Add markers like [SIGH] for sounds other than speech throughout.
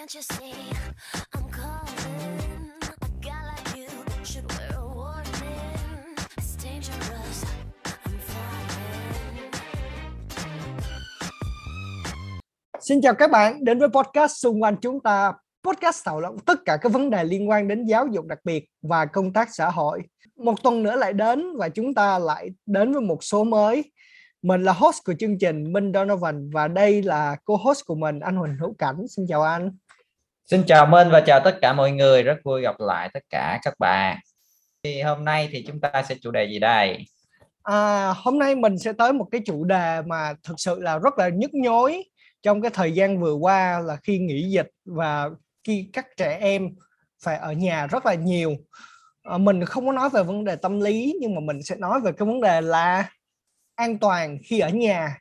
Can't you see I'm calling? A guy like you should wear a warning. It's dangerous. I'm flying. Xin chào các bạn, đến với podcast xung quanh chúng ta. Podcast thảo luận tất cả các vấn đề liên quan đến giáo dục đặc biệt và công tác xã hội. Một tuần nữa lại đến và chúng ta lại đến với một số mới. Mình là host của chương trình Minh Donovan và đây là co-host của mình, anh Huỳnh Hữu Cảnh. Xin chào anh. Xin chào Minh và chào tất cả mọi người, rất vui gặp lại tất cả các bạn. Thì hôm nay thì chúng ta sẽ chủ đề gì đây? À, hôm nay mình sẽ tới một cái chủ đề mà thực sự là rất là nhức nhối trong cái thời gian vừa qua là khi nghỉ dịch và khi các trẻ em phải ở nhà rất là nhiều. À, mình không có nói về vấn đề tâm lý nhưng mà mình sẽ nói về cái vấn đề là an toàn khi ở nhà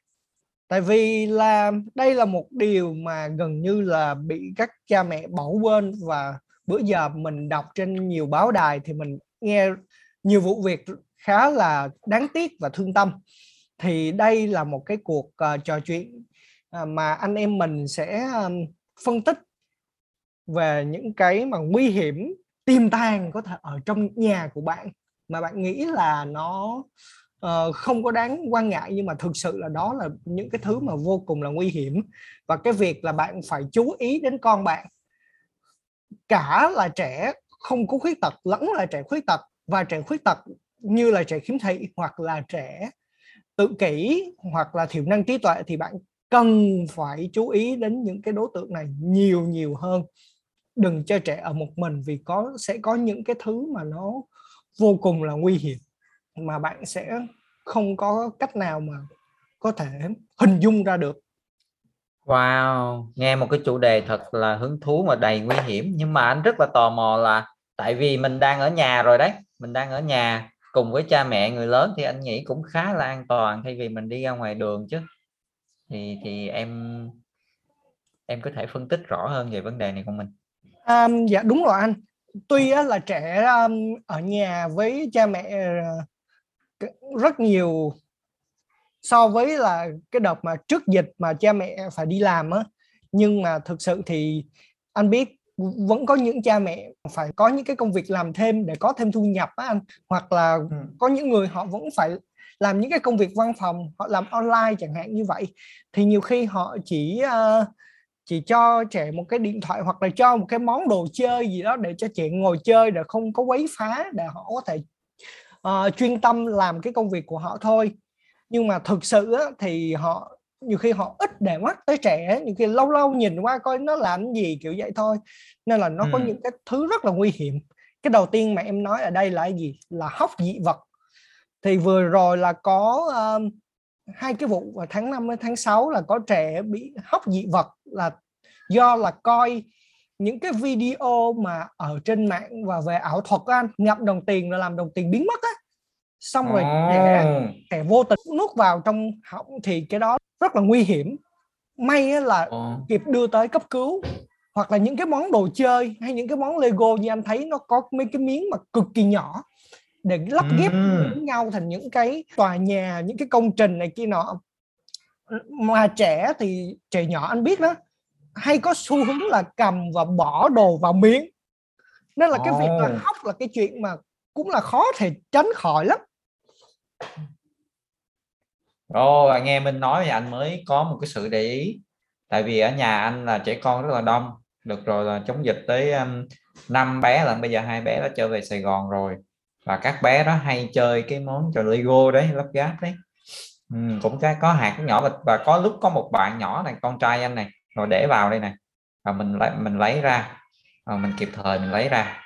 tại vì là đây là một điều mà gần như là bị các cha mẹ bỏ quên và bữa giờ mình đọc trên nhiều báo đài thì mình nghe nhiều vụ việc khá là đáng tiếc và thương tâm. Thì đây là một cái cuộc uh, trò chuyện uh, mà anh em mình sẽ um, phân tích về những cái mà nguy hiểm tiềm tàng có thể ở trong nhà của bạn mà bạn nghĩ là nó uh, không có đáng quan ngại nhưng mà thực sự là đó là những cái thứ mà vô cùng là nguy hiểm. Và cái việc là bạn phải chú ý đến con bạn cả là trẻ không có khuyết tật lẫn là trẻ khuyết tật và trẻ khuyết tật như là trẻ khiếm thị hoặc là trẻ tự kỷ hoặc là thiểu năng trí tuệ thì bạn cần phải chú ý đến những cái đối tượng này nhiều nhiều hơn. Đừng cho trẻ ở một mình vì có sẽ có những cái thứ mà nó vô cùng là nguy hiểm mà bạn sẽ không có cách nào mà có thể hình dung ra được Wow, nghe một cái chủ đề thật là hứng thú mà đầy nguy hiểm nhưng mà anh rất là tò mò là tại vì mình đang ở nhà rồi đấy, mình đang ở nhà cùng với cha mẹ người lớn thì anh nghĩ cũng khá là an toàn thay vì mình đi ra ngoài đường chứ. Thì thì em em có thể phân tích rõ hơn về vấn đề này của mình. um, dạ đúng rồi anh tuy là trẻ ở nhà với cha mẹ uh, rất nhiều so với là cái đợt mà trước dịch mà cha mẹ phải đi làm á. Nhưng mà thực sự thì anh biết vẫn có những cha mẹ phải có những cái công việc làm thêm để có thêm thu nhập á anh. Hoặc là Ừ. có những người họ vẫn phải làm những cái công việc văn phòng họ làm online chẳng hạn như vậy. Thì nhiều khi họ chỉ uh, chỉ cho trẻ một cái điện thoại hoặc là cho một cái món đồ chơi gì đó để cho trẻ ngồi chơi để không có quấy phá để họ có thể uh, chuyên tâm làm cái công việc của họ thôi. Nhưng mà thực sự á, thì họ nhiều khi họ ít để mắt tới trẻ nhiều khi lâu lâu nhìn qua coi nó làm gì kiểu vậy thôi. Nên là nó có Ừ. những cái thứ rất là nguy hiểm. Cái đầu tiên mà em nói ở đây là gì? Là hóc dị vật. Thì vừa rồi là có um, hai cái vụ vào tháng 5 đến tháng 6 là có trẻ bị hóc dị vật là do là coi những cái video mà ở trên mạng và về ảo thuật á anh ngậm đồng tiền rồi làm đồng tiền biến mất á. Xong rồi trẻ Ồ, trẻ vô tình nuốt vào trong họng thì cái đó rất là nguy hiểm. May á là ồ, kịp đưa tới cấp cứu. Hoặc là những cái món đồ chơi hay những cái món Lego như anh thấy nó có mấy cái miếng mà cực kỳ nhỏ để lắp ghép với nhau thành những cái tòa nhà những cái công trình này kia nọ. Mà trẻ thì trẻ nhỏ anh biết đó hay có xu hướng là cầm và bỏ đồ vào miệng nên là cái việc là khóc là cái chuyện mà cũng là khó thể tránh khỏi lắm Ồ, nghe Minh nói thì anh mới có một cái sự để ý. Tại vì ở nhà anh là trẻ con rất là đông. Được rồi là chống dịch tới um, 5 bé là bây giờ hai bé đã trở về Sài Gòn rồi. Và các bé đó hay chơi cái món trò Lego đấy, lắp ghép đấy. Ừ, cũng cái có hạt nhỏ và, và có lúc có một bạn nhỏ này, con trai anh này, rồi để vào đây này. Và mình lấy mình lấy ra. Và mình kịp thời mình lấy ra.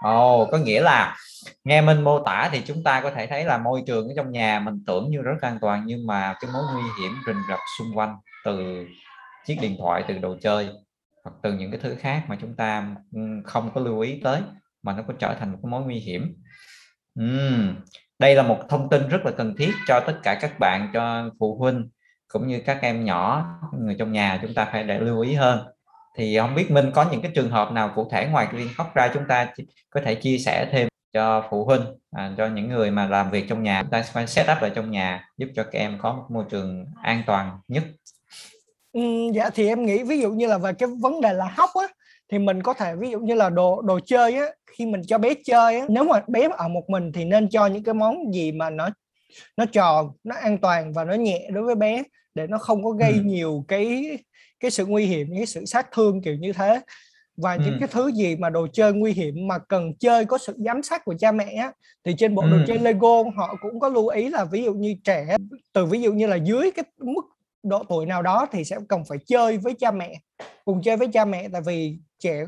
Ồ, có nghĩa là nghe Minh mô tả thì chúng ta có thể thấy là môi trường ở trong nhà mình tưởng như rất an toàn nhưng mà cái mối nguy hiểm rình rập xung quanh từ chiếc điện thoại từ đồ chơi hoặc từ những cái thứ khác mà chúng ta ừ, không có lưu ý tới mà nó có trở thành một cái mối nguy hiểm uhm. đây là một thông tin rất là cần thiết cho tất cả các bạn cho phụ huynh cũng như các em nhỏ người trong nhà chúng ta phải để lưu ý hơn. Thì không biết Minh có những cái trường hợp nào cụ thể ngoài cái viên khóc ra chúng ta có thể chia sẻ thêm cho phụ huynh à, cho những người mà làm việc trong nhà? Chúng ta phải set up ở trong nhà giúp cho các em có một môi trường an toàn nhất. Ừ, dạ thì em nghĩ ví dụ như là về cái vấn đề là hóc á thì mình có thể ví dụ như là đồ đồ chơi á khi mình cho bé chơi á nếu mà bé ở một mình thì nên cho những cái món gì mà nó nó tròn nó an toàn và nó nhẹ đối với bé để nó không có gây Ừ. nhiều cái cái sự nguy hiểm những cái sự sát thương kiểu như thế và những Ừ. cái thứ gì mà đồ chơi nguy hiểm mà cần chơi có sự giám sát của cha mẹ á, thì trên bộ đồ Ừ. chơi Lego họ cũng có lưu ý là ví dụ như trẻ từ ví dụ như là dưới cái mức độ tuổi nào đó thì sẽ cần phải chơi với cha mẹ. Cùng chơi với cha mẹ tại vì trẻ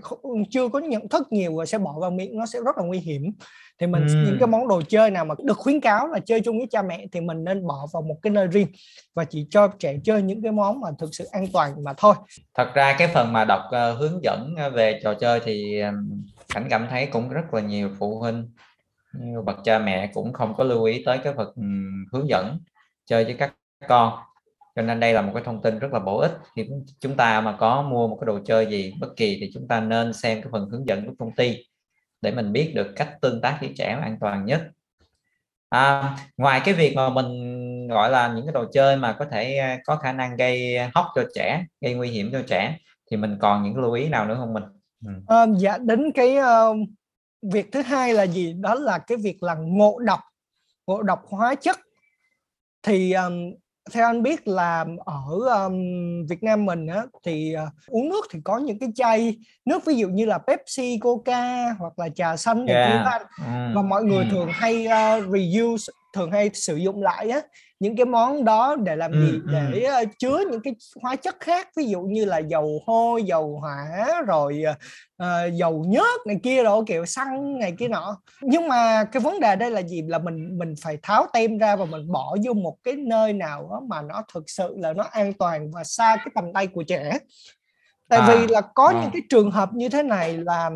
chưa có nhận thức nhiều và sẽ bỏ vào miệng nó sẽ rất là nguy hiểm. Thì mình những cái món đồ chơi nào mà được khuyến cáo là chơi chung với cha mẹ thì mình nên bỏ vào một cái nơi riêng và chỉ cho trẻ chơi những cái món mà thực sự an toàn mà thôi. Thật ra cái phần mà đọc ờ, hướng dẫn ờ, về trò chơi thì Cảnh cảm thấy cũng rất là nhiều phụ huynh nhiều bậc cha mẹ cũng không có lưu ý tới cái phần hướng dẫn chơi với các con cho nên đây là một cái thông tin rất là bổ ích. Khi chúng ta mà có mua một cái đồ chơi gì bất kỳ thì chúng ta nên xem cái phần hướng dẫn của công ty để mình biết được cách tương tác với trẻ an toàn nhất. À, ngoài cái việc mà mình gọi là những cái đồ chơi mà có thể à, có khả năng gây hóc cho trẻ gây nguy hiểm cho trẻ thì mình còn những lưu ý nào nữa không mình? Ừ. à, dạ đến cái uh, việc thứ hai là gì? Đó là cái việc là ngộ độc ngộ độc hóa chất. Thì um, theo anh biết là ở ờm, Việt Nam mình á, thì ờ, uống nước thì có những cái chai nước ví dụ như là Pepsi, Coca hoặc là trà xanh kia Yeah. anh Ừ. và mọi người Ừ. thường hay ờ, reuse thường hay sử dụng lại á những cái món đó để làm Ừ, gì ừ. để ờ, chứa những cái hóa chất khác ví dụ như là dầu hôi dầu hỏa rồi ờ, dầu nhớt này kia rồi kiểu xăng này kia nọ nhưng mà cái vấn đề đây là gì là mình mình phải tháo tem ra và mình bỏ vô một cái nơi nào đó mà nó thực sự là nó an toàn và xa cái tầm tay của trẻ tại À, vì là có à. những cái trường hợp như thế này là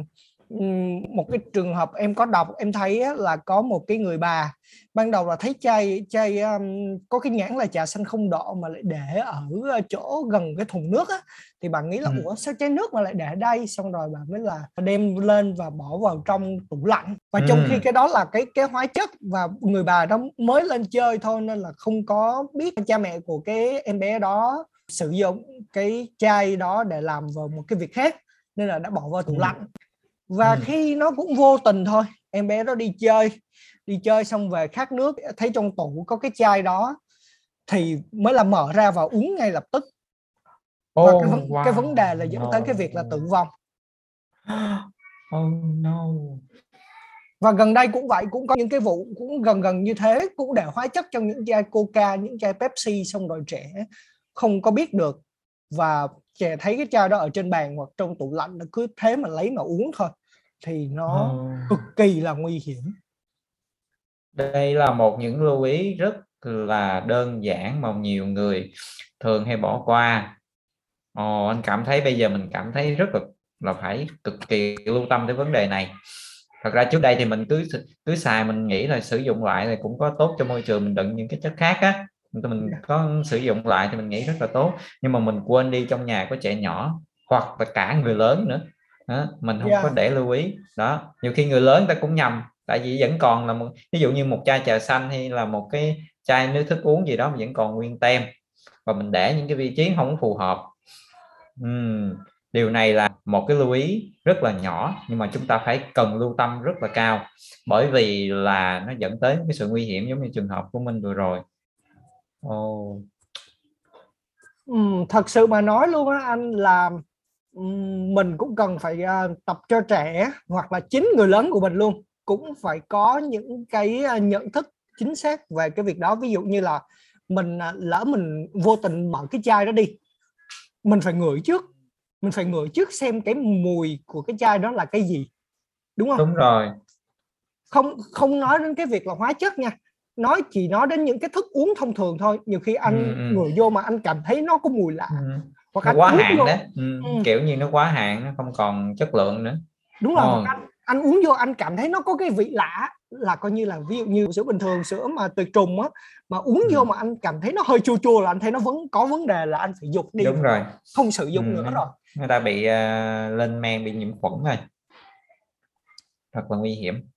một cái trường hợp em có đọc em thấy là có một cái người bà ban đầu là thấy chai chai um, có cái nhãn là trà xanh không độ mà lại để ở chỗ gần cái thùng nước á thì bà nghĩ là Ừ. ủa sao chai nước mà lại để đây xong rồi bà mới là đem lên và bỏ vào trong tủ lạnh và trong khi Ừ. cái đó là cái cái hóa chất và người bà đó mới lên chơi thôi nên là không có biết cha mẹ của cái em bé đó sử dụng cái chai đó để làm vào một cái việc khác nên là đã bỏ vào tủ Ừ. lạnh và Ừ. khi nó cũng vô tình thôi em bé đó đi chơi đi chơi xong về khát nước thấy trong tủ có cái chai đó thì mới là mở ra và uống ngay lập tức và Oh, cái, vấn, cái wow. vấn đề là dẫn tới cái việc là tử vong [GASPS] Oh no. và gần đây cũng vậy cũng có những cái vụ cũng gần gần như thế cũng để hóa chất trong những chai coca những chai pepsi xong rồi trẻ không có biết được và trẻ thấy cái chai đó ở trên bàn hoặc trong tủ lạnh nó cứ thế mà lấy mà uống thôi thì nó Oh. cực kỳ là nguy hiểm Đây là một những lưu ý rất là đơn giản mà nhiều người thường hay bỏ qua. Ồ, anh cảm thấy bây giờ mình cảm thấy rất là là phải cực kỳ lưu tâm tới vấn đề này. Thật ra trước đây thì mình cứ cứ xài mình nghĩ là sử dụng lại thì cũng có tốt cho môi trường mình đựng những cái chất khác á mình có sử dụng lại thì mình nghĩ rất là tốt. Nhưng mà mình quên đi trong nhà có trẻ nhỏ hoặc là cả người lớn nữa. Đó, mình không Yeah. có để lưu ý. Đó nhiều khi người lớn ta cũng nhầm tại vì vẫn còn là một ví dụ như một chai trà xanh hay là một cái chai nước thức uống gì đó mà vẫn còn nguyên tem. Và mình để những cái vị trí không phù hợp. Ừm, điều này là một cái lưu ý rất là nhỏ nhưng mà chúng ta phải cần lưu tâm rất là cao. Bởi vì là nó dẫn tới cái sự nguy hiểm giống như trường hợp của mình vừa rồi Ồ, Ừm, thật sự mà nói luôn á anh là mình cũng cần phải à, tập cho trẻ hoặc là chính người lớn của mình luôn. Cũng phải có những cái à, nhận thức chính xác về cái việc đó. Ví dụ như là mình à, lỡ mình vô tình mở cái chai đó đi mình phải ngửi trước mình phải ngửi trước xem cái mùi của cái chai đó là cái gì đúng không? Đúng rồi. Không không nói đến cái việc là hóa chất nha nói chỉ nói đến những cái thức uống thông thường thôi nhiều khi anh Ừ, ừ. ngửi vô mà anh cảm thấy nó có mùi lạ. Ừ, hoặc nó anh quá hạn vô, đó ừ, Ừ. kiểu như nó quá hạn nó không còn chất lượng nữa. Đúng rồi hoặc anh, anh uống vô anh cảm thấy nó có cái vị lạ là coi như là ví dụ như sữa bình thường sữa mà từ trùng á mà uống Ừ. vô mà anh cảm thấy nó hơi chua chua là anh thấy nó vẫn có vấn đề là anh phải dục đi. Đúng rồi. Không sử dụng Ừ, nữa rồi. Người ta bị à, lên men bị nhiễm khuẩn rồi. Thật là nguy hiểm.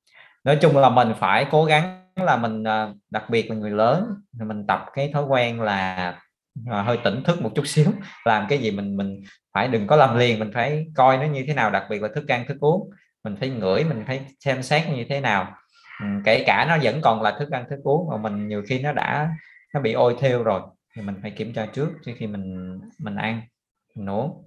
Nói chung là mình phải cố gắng là mình à, đặc biệt là người lớn thì mình tập cái thói quen là à, hơi tỉnh thức một chút [LAUGHS] xíu làm cái gì mình mình phải đừng có làm liền mình phải coi nó như thế nào đặc biệt là thức ăn thức uống. Mình phải ngửi mình phải xem xét như thế nào. Ừ, kể cả nó vẫn còn là thức ăn thức uống mà mình nhiều khi nó đã nó bị ôi theo rồi thì mình phải kiểm tra trước trước khi mình mình ăn mình uống.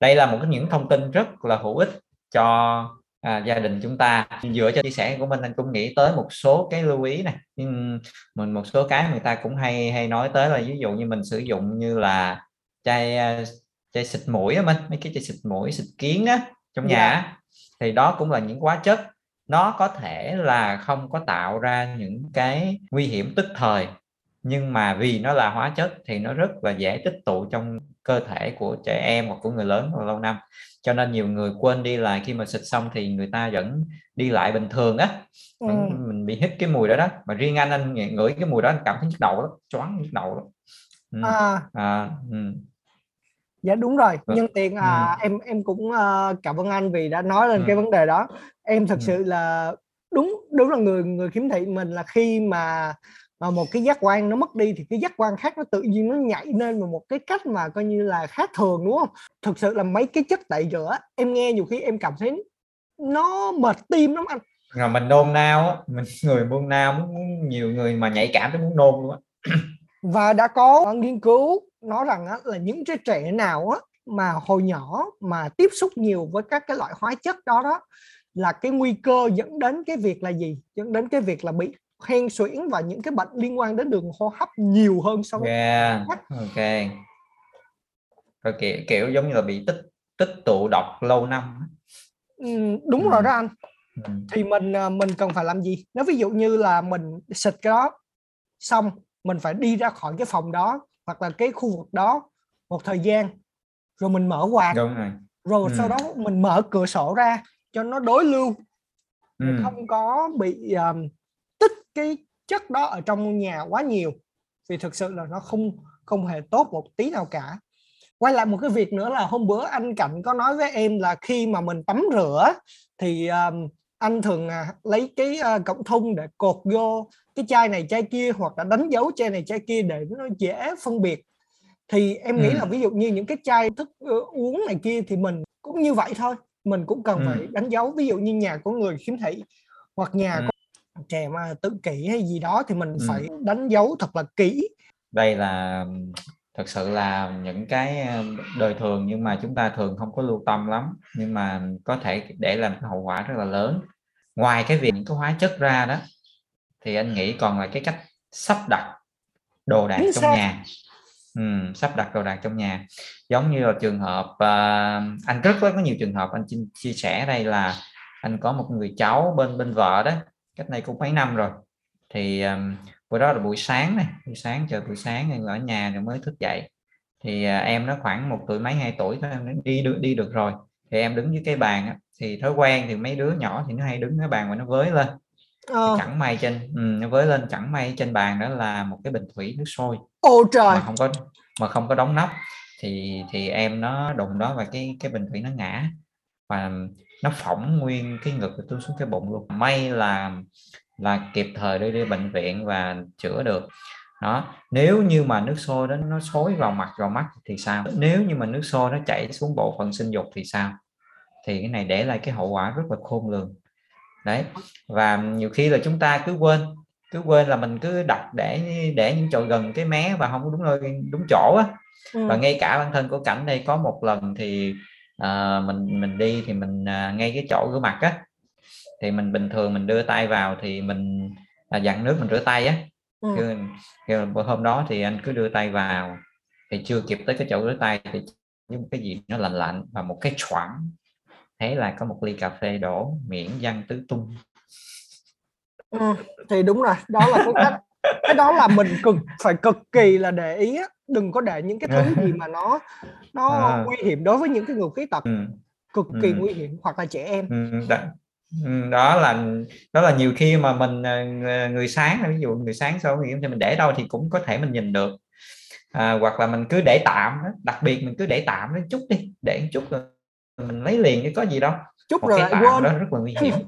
Đây là một cái những thông tin rất là hữu ích cho à, gia đình chúng ta. Dựa cho chia sẻ của mình anh cũng nghĩ tới một số cái lưu ý này. Nhưng mình một số cái người ta cũng hay hay nói tới là ví dụ như mình sử dụng như là chai à, chai xịt mũi á mình mấy cái chai xịt mũi xịt kiến á trong nhà Dạ. á, thì đó cũng là những hóa chất. Nó có thể là không có tạo ra những cái nguy hiểm tức thời nhưng mà vì nó là hóa chất thì nó rất là dễ tích tụ trong cơ thể của trẻ em hoặc của người lớn và lâu năm cho nên nhiều người quên đi là khi mà xịt xong thì người ta vẫn đi lại bình thường á Ừ. mình bị hít cái mùi đó đó mà riêng anh anh ngửi cái mùi đó anh cảm thấy nhức đầu lắm choáng nhức đầu lắm ừ. À, À, ừ. dạ đúng rồi Vâng. nhân tiện à, em em cũng ờ, cảm ơn anh vì đã nói lên cái Ừ. vấn đề đó em thật Ừ. sự là đúng đúng là người người khiếm thị mình là khi mà mà một cái giác quan nó mất đi thì cái giác quan khác nó tự nhiên nó nhảy lên vào một cái cách mà coi như là khác thường đúng không? Thực sự là mấy cái chất tẩy rửa em nghe nhiều khi em cảm thấy nó mệt tim lắm anh. Rồi mình nôn nao á mình [LAUGHS] người nôn nao muốn, nhiều người mà nhạy cảm tới muốn nôn luôn á. Và đã có nghiên cứu nói rằng á, là những cái trẻ nào á, mà hồi nhỏ mà tiếp xúc nhiều với các cái loại hóa chất đó đó là cái nguy cơ dẫn đến cái việc là gì? Dẫn đến cái việc là bị hen suyễn và những cái bệnh liên quan đến đường hô hấp nhiều hơn so với yeah. ok rồi kiểu, kiểu giống như là bị tích tích tụ độc lâu năm. Ừm, đúng Ừ. rồi đó anh ừ. thì mình à, mình cần phải làm gì nếu ví dụ như là mình xịt cái đó xong mình phải đi ra khỏi cái phòng đó hoặc là cái khu vực đó một thời gian rồi mình mở quạt đúng rồi rồi Ừ. sau đó mình mở cửa sổ ra cho nó đối lưu ừ. không có bị um, cái chất đó ở trong nhà quá nhiều vì thực sự là nó không không hề tốt một tí nào cả quay lại một cái việc nữa là hôm bữa anh Cảnh có nói với em là khi mà mình tắm rửa thì um, anh thường à, lấy cái à, cọng thun để cột vô cái chai này chai kia hoặc là đánh dấu chai này chai kia để nó dễ phân biệt thì em nghĩ Ừ. là ví dụ như những cái chai thức ờ, uống này kia thì mình cũng như vậy thôi mình cũng cần Ừ. phải đánh dấu ví dụ như nhà của người khiếm thị hoặc nhà Ừ. trẻ mà tự kỷ hay gì đó thì mình Ừ. phải đánh dấu thật là kỹ. Đây là thật sự là những cái đời thường nhưng mà chúng ta thường không có lưu tâm lắm. Nhưng mà có thể để làm cái hậu quả rất là lớn. Ngoài cái việc những cái hóa chất ra đó thì anh nghĩ còn là cái cách sắp đặt đồ đạc Chính trong xác. nhà. Ừ, sắp đặt đồ đạc trong nhà. Giống như là trường hợp à, anh rất có nhiều trường hợp anh chia sẻ đây là anh có một người cháu bên bên vợ đó cách đây cũng mấy năm rồi. Thì um, đó là buổi sáng này buổi sáng chờ buổi sáng em ở nhà rồi mới thức dậy. Thì à, em nó khoảng một tuổi mấy hai tuổi thôi em đi được đi được rồi. Thì em đứng dưới cái bàn á, thì thói quen thì mấy đứa nhỏ thì nó hay đứng cái bàn mà nó với lên. Ờ, chẳng may trên ừ, nó với lên chẳng may trên bàn đó là một cái bình thủy nước sôi ô trời! mà không có mà không có đóng nắp. Thì thì em nó đụng đó và cái cái bình thủy nó ngã và nó phỏng nguyên cái ngực và tuôn xuống cái bụng luôn. May là là kịp thời đưa đi bệnh viện và chữa được. Đó nếu như mà nước sôi đó nó xối vào mặt vào mắt thì sao? Nếu như mà nước sôi nó chảy xuống bộ phận sinh dục thì sao? Thì cái này để lại cái hậu quả rất là khôn lường. Đấy và nhiều khi là chúng ta cứ quên cứ quên là mình cứ đặt để để những chỗ gần cái mé và không đúng nơi đúng chỗ á. Ừ. và ngay cả bản thân của cảnh đây có một lần thì à, mình mình đi thì mình à, ngay cái chỗ rửa mặt á. Thì mình bình thường mình đưa tay vào thì mình à, dặn nước mình rửa tay á. Ừ. Kêu- kêu hôm đó thì anh cứ đưa tay vào thì chưa kịp tới cái chỗ rửa tay thì như một cái gì nó lạnh lạnh và một cái choảng. Thế là có một ly cà phê đổ miệng văng tứ tung. Ừ, thì đúng rồi đó là cái cách cái đó là mình cực phải cực kỳ là để ý đừng có để những cái thứ [LAUGHS] gì mà nó nó À. nguy hiểm đối với những cái người khuyết tật ừ. cực kỳ Ừ. nguy hiểm hoặc là trẻ em Ừ, đó, ừ, đó là đó là nhiều khi mà mình ờ, người- sáng ví dụ người sáng sau thì mình để đâu thì cũng có thể mình nhìn được à, hoặc là mình cứ để tạm đặc biệt mình cứ để tạm đến chút đi để chút rồi mình lấy liền chứ có gì đâu chút một rồi lại quên đó rất là nguy hiểm [LAUGHS]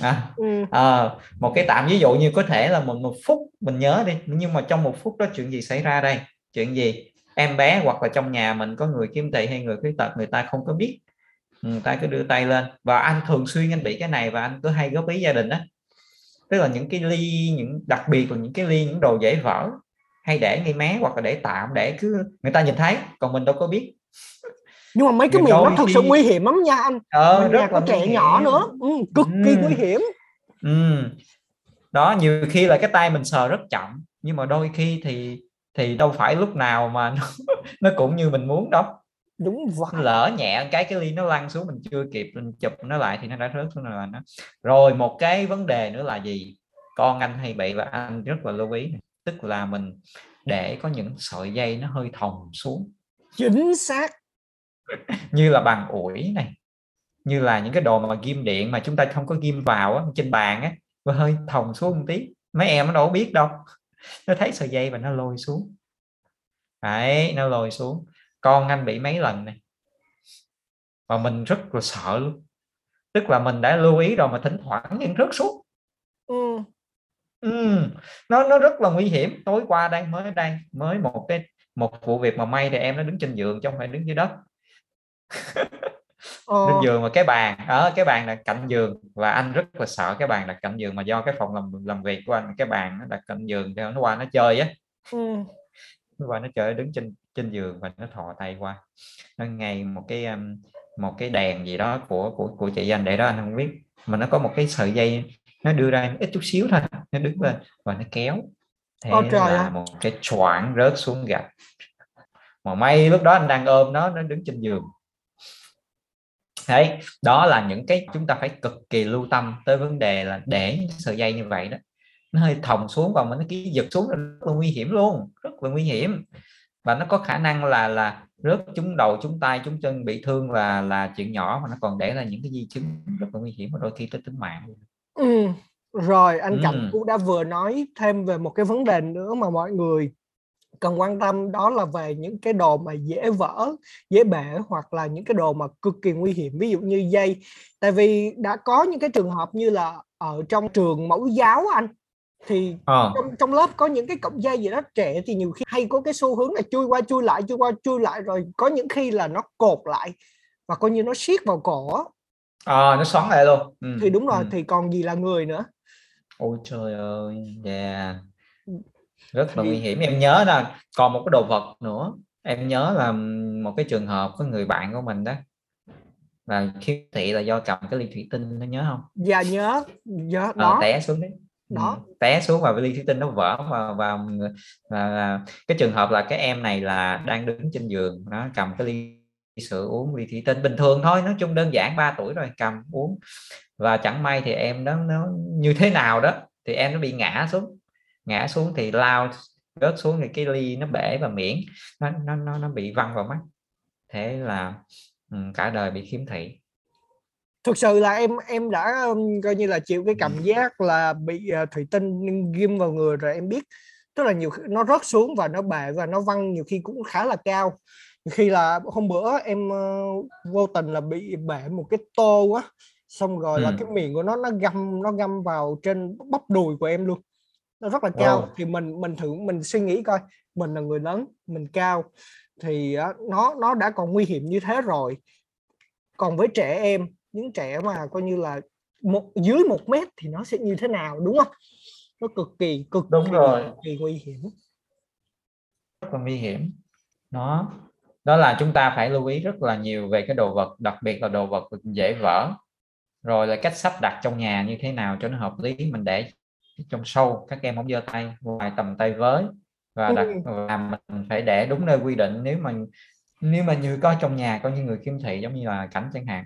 à, ừ. à, một cái tạm ví dụ như có thể là một một phút mình nhớ đi nhưng mà trong một phút đó chuyện gì xảy ra đây? Chuyện gì? Em bé hoặc là trong nhà mình có người khiếm thị hay người khuyết tật người ta không có biết. Người ta cứ đưa tay lên. Và anh thường xuyên anh bị cái này và anh cứ hay góp ý gia đình đó tức là những cái ly những đặc biệt là những cái ly những đồ dễ vỡ hay để ngay mé hoặc là để tạm để cứ người ta nhìn thấy còn mình đâu có biết nhưng mà mấy cái đó đôi thật sự nguy hiểm lắm nha anh. Ờ, Mình rất nhà có là trẻ nhỏ nữa. Ừ, cực kỳ Ừ. nguy hiểm. Ừ. đó nhiều khi là cái tay mình sờ rất chậm nhưng mà đôi khi thì thì đâu phải lúc nào mà [LAUGHS] nó, nó cũng như mình muốn đâu. Đúng vậy. Lỡ nhẹ cái cái ly nó lăn xuống mình chưa kịp mình chụp nó lại thì nó đã rớt xuống là nó rồi một cái vấn đề nữa là gì? Con anh hay bị và anh rất là lưu ý này. tức là mình để có những sợi dây nó hơi thòng xuống. Chính xác như là bằng ủi này như là những cái đồ mà ghim điện mà chúng ta không có ghim vào á, trên bàn á và hơi thòng xuống một tí. Mấy em nó đâu biết đâu. Nó thấy sợi dây và nó lôi xuống. Đấy nó lôi xuống. Con anh bị mấy lần này. Và mình rất là sợ luôn. Tức là mình đã lưu ý rồi mà thỉnh thoảng nhưng rớt xuống. Ừ. ừ. nó nó rất là nguy hiểm. Tối qua đây mới đây mới một cái một vụ việc mà may thì em nó đứng trên giường chứ không phải đứng dưới đất ờ, lên giường mà cái bàn ở cái bàn đặt cạnh giường và anh rất là sợ cái bàn đặt cạnh giường mà do cái phòng làm làm việc của anh cái bàn nó đặt cạnh giường thì nó qua nó chơi á. Ừ. nó qua nó chơi đứng trên trên giường và nó thò tay qua. Nó ngay một cái um, một cái đèn gì đó của của của chị anh để đó anh không biết. Mà nó có một cái sợi dây nó đưa ra ít chút xíu thôi nó đứng lên và nó kéo. Thế Ôi trời là ơi. một cái choảng rớt xuống gạch. Mà may lúc đó anh đang ôm nó nó đứng trên giường đấy đó là những cái chúng ta phải cực kỳ lưu tâm tới vấn đề là để những sợi dây như vậy đó nó hơi thòng xuống và nó cứ giật xuống là rất là nguy hiểm luôn rất là nguy hiểm và nó có khả năng là là rớt trúng đầu trúng tay trúng chân bị thương là là chuyện nhỏ mà nó còn để lại những cái di chứng rất là nguy hiểm và đôi khi tới tính mạng Ừ. Rồi anh Cảnh Ừ. cũng đã vừa nói thêm về một cái vấn đề nữa mà mọi người cần quan tâm đó là về những cái đồ mà dễ vỡ, dễ bể hoặc là những cái đồ mà cực kỳ nguy hiểm ví dụ như dây. Tại vì đã có những cái trường hợp như là ở trong trường mẫu giáo anh thì ờ trong trong lớp có những cái cọng dây gì đó trẻ thì nhiều khi hay có cái xu hướng là chui qua chui lại chui qua chui lại rồi có những khi là nó cột lại và coi như nó siết vào cổ ờ, nó xoắn lại luôn ừ. thì đúng rồi ừ. thì còn gì là người nữa ôi trời ơi yeah. Rất là nguy hiểm. Em nhớ nè còn một cái đồ vật nữa. Em nhớ là một cái trường hợp có người bạn của mình đó là khiếm thị là do cầm cái ly thủy tinh nó nhớ không? Và nhớ. Nhớ Ờ, đó. té xuống đấy. Đó. Té xuống và ly thủy tinh nó vỡ và và, và, và cái trường hợp là cái em này là đang đứng trên giường nó cầm cái ly sữa uống ly thủy tinh. Bình thường thôi nói chung đơn giản 3 tuổi rồi cầm uống. Và chẳng may thì em nó nó như thế nào đó thì em nó bị ngã xuống ngã xuống thì lao rớt xuống thì cái ly nó bể và miễn. Nó nó nó, nó bị văng vào mắt. Thế là ừ, cả đời bị khiếm thị. Thực sự là em em đã um, coi như là chịu cái cảm giác là bị ờ, thủy tinh ghim vào người rồi em biết. Tức là nhiều nó rớt xuống và nó bể và nó văng nhiều khi cũng khá là cao. Nhiều khi là hôm bữa em ờ, vô tình là bị bể một cái tô á xong rồi là Ừ. cái miệng của nó nó găm nó găm vào trên bắp đùi của em luôn nó rất là cao. Wow. thì mình mình thử mình suy nghĩ coi. Mình là người lớn mình cao thì nó nó đã còn nguy hiểm như thế rồi. Còn với trẻ em những trẻ mà coi như là một dưới một mét thì nó sẽ như thế nào đúng không? Nó cực kỳ cực Đúng kỳ, rồi. kỳ nguy hiểm. Rất là nguy hiểm. Đó. Đó là chúng ta phải lưu ý rất là nhiều về cái đồ vật đặc biệt là đồ vật dễ vỡ. Rồi là cách sắp đặt trong nhà như thế nào cho nó hợp lý mình để trong sâu các em không giơ tay ngoài tầm tay với. Và đặt Ừ. và mình phải để đúng nơi quy định. Nếu mà nếu mà như có trong nhà có những người khiếm thị giống như là cảnh chẳng hạn